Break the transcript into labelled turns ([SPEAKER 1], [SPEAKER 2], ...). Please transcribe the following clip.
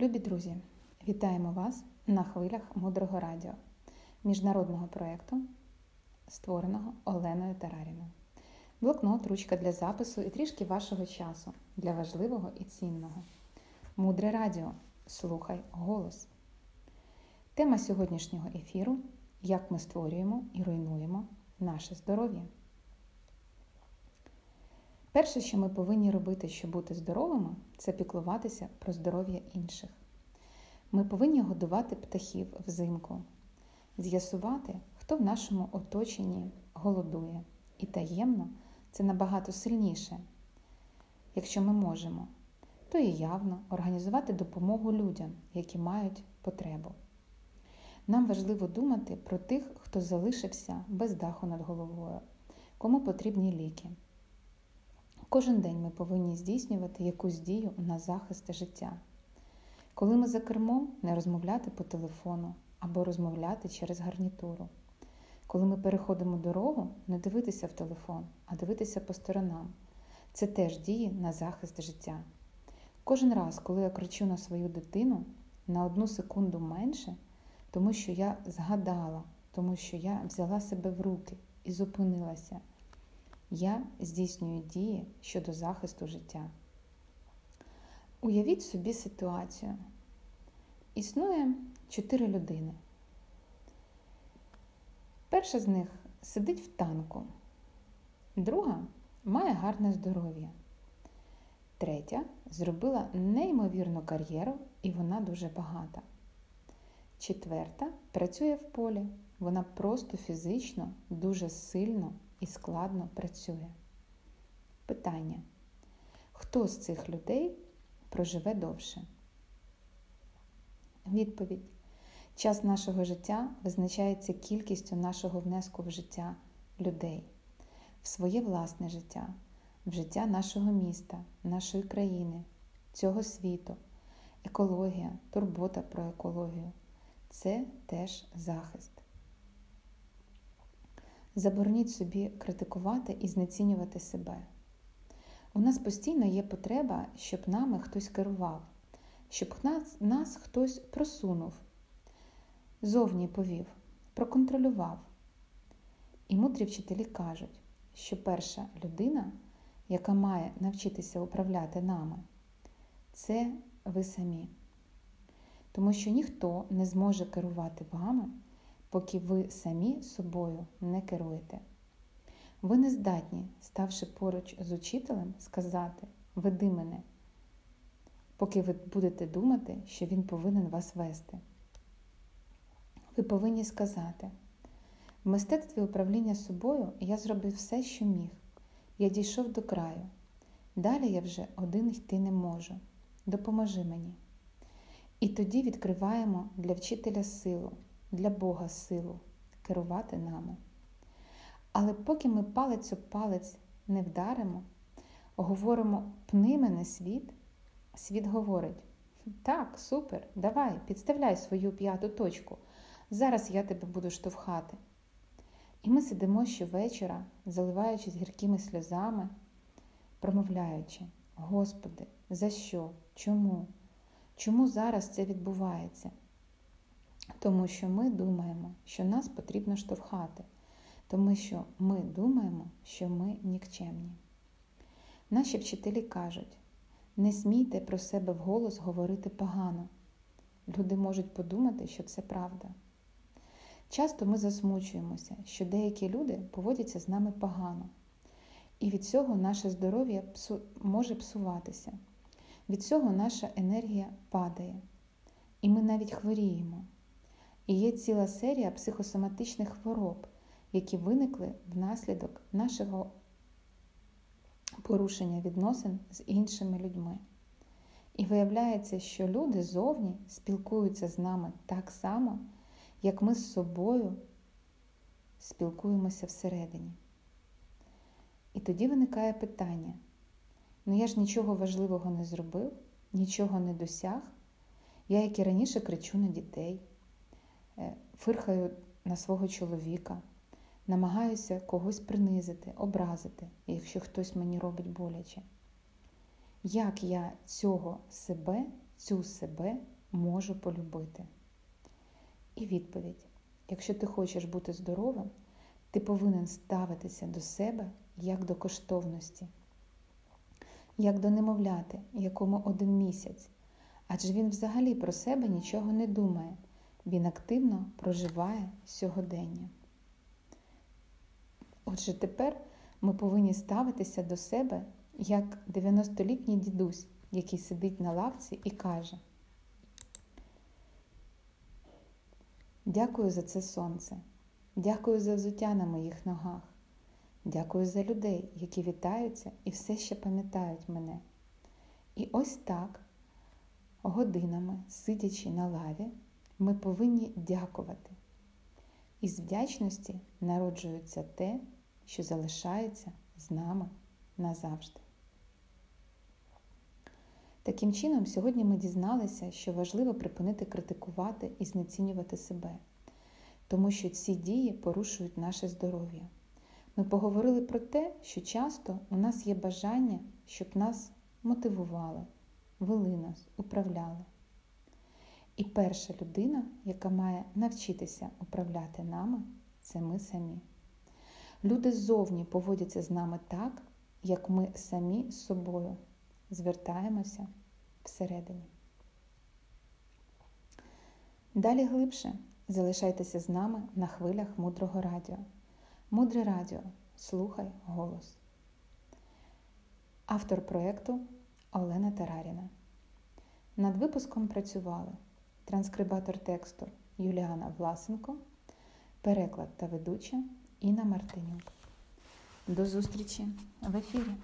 [SPEAKER 1] Любі друзі, вітаємо вас на хвилях Мудрого Радіо, міжнародного проєкту, створеного Оленою Тараріною. Блокнот, ручка для запису і трішки вашого часу для важливого і цінного. Мудре Радіо. Слухай голос. Тема сьогоднішнього ефіру як ми створюємо і руйнуємо наше здоров'я. Перше, що ми повинні робити, щоб бути здоровими, це піклуватися про здоров'я інших. Ми повинні годувати птахів взимку, з'ясувати, хто в нашому оточенні голодує. І таємно це набагато сильніше, якщо ми можемо, то і явно організувати допомогу людям, які мають потребу. Нам важливо думати про тих, хто залишився без даху над головою, кому потрібні ліки. Кожен день ми повинні здійснювати якусь дію на захист життя. Коли ми за кермом, не розмовляти по телефону або розмовляти через гарнітуру. Коли ми переходимо дорогу, не дивитися в телефон, а дивитися по сторонам. Це теж дії на захист життя. Кожен раз, коли я кричу на свою дитину на одну секунду менше, тому що я згадала, тому що я взяла себе в руки і зупинилася. Я здійснюю дії щодо захисту життя. Уявіть собі ситуацію. Існує чотири людини. Перша з них сидить в танку, друга має гарне здоров'я. Третя зробила неймовірну кар'єру і вона дуже багата. Четверта працює в полі. Вона просто фізично дуже сильно і складно працює. Питання: хто з цих людей проживе довше? Відповідь. Час нашого життя визначається кількістю нашого внеску в життя людей, в своє власне життя, в життя нашого міста, нашої країни, цього світу, екологія, турбота про екологію це теж захист. Забороніть собі критикувати і знецінювати себе. У нас постійно є потреба, щоб нами хтось керував, щоб нас, нас хтось просунув, зовні повів, проконтролював. І мудрі вчителі кажуть, що перша людина, яка має навчитися управляти нами, це ви самі. Тому що ніхто не зможе керувати вами поки ви самі собою не керуєте. Ви не здатні, ставши поруч з учителем, сказати Веди мене, поки ви будете думати, що він повинен вас вести. Ви повинні сказати, в мистецтві управління собою я зробив все, що міг. Я дійшов до краю. Далі я вже один йти не можу. Допоможи мені. І тоді відкриваємо для вчителя силу для Бога силу керувати нами. Але поки ми палець об палець не вдаримо, говоримо пни мене світ, світ говорить: так, супер, давай, підставляй свою п'яту точку. Зараз я тебе буду штовхати. І ми сидимо щовечора, заливаючись гіркими сльозами, промовляючи, Господи, за що? Чому? Чому зараз це відбувається? Тому що ми думаємо, що нас потрібно штовхати, тому що ми думаємо, що ми нікчемні. Наші вчителі кажуть: не смійте про себе вголос говорити погано. Люди можуть подумати, що це правда. Часто ми засмучуємося, що деякі люди поводяться з нами погано, і від цього наше здоров'я може псуватися, від цього наша енергія падає, і ми навіть хворіємо. І є ціла серія психосоматичних хвороб, які виникли внаслідок нашого порушення відносин з іншими людьми. І виявляється, що люди зовні спілкуються з нами так само, як ми з собою спілкуємося всередині. І тоді виникає питання: ну я ж нічого важливого не зробив, нічого не досяг, я, як і раніше, кричу на дітей. Е, фирхаю на свого чоловіка, намагаюся когось принизити, образити, якщо хтось мені робить боляче. Як я цього себе, цю себе можу полюбити? І відповідь: якщо ти хочеш бути здоровим, ти повинен ставитися до себе як до коштовності, як до немовляти, якому один місяць. Адже він взагалі про себе нічого не думає, він активно проживає сьогодення. Отже, тепер ми повинні ставитися до себе як 90-літній дідусь, який сидить на лавці і каже: Дякую за це сонце, дякую за взуття на моїх ногах, дякую за людей, які вітаються і все ще пам'ятають мене. І ось так, годинами, сидячи на лаві, ми повинні дякувати. Із вдячності народжується те, що залишається з нами назавжди. Таким чином, сьогодні ми дізналися, що важливо припинити критикувати і знецінювати себе, тому що ці дії порушують наше здоров'я. Ми поговорили про те, що часто у нас є бажання, щоб нас мотивували, вели нас, управляли. І перша людина, яка має навчитися управляти нами, це ми самі. Люди ззовні поводяться з нами так, як ми самі з собою звертаємося всередині. Далі глибше залишайтеся з нами на хвилях мудрого радіо. Мудре радіо. Слухай голос. Автор проєкту Олена Тараріна. Над випуском працювали транскрибатор тексту Юліана Власенко, переклад та ведуча Інна Мартинюк. До зустрічі в ефірі!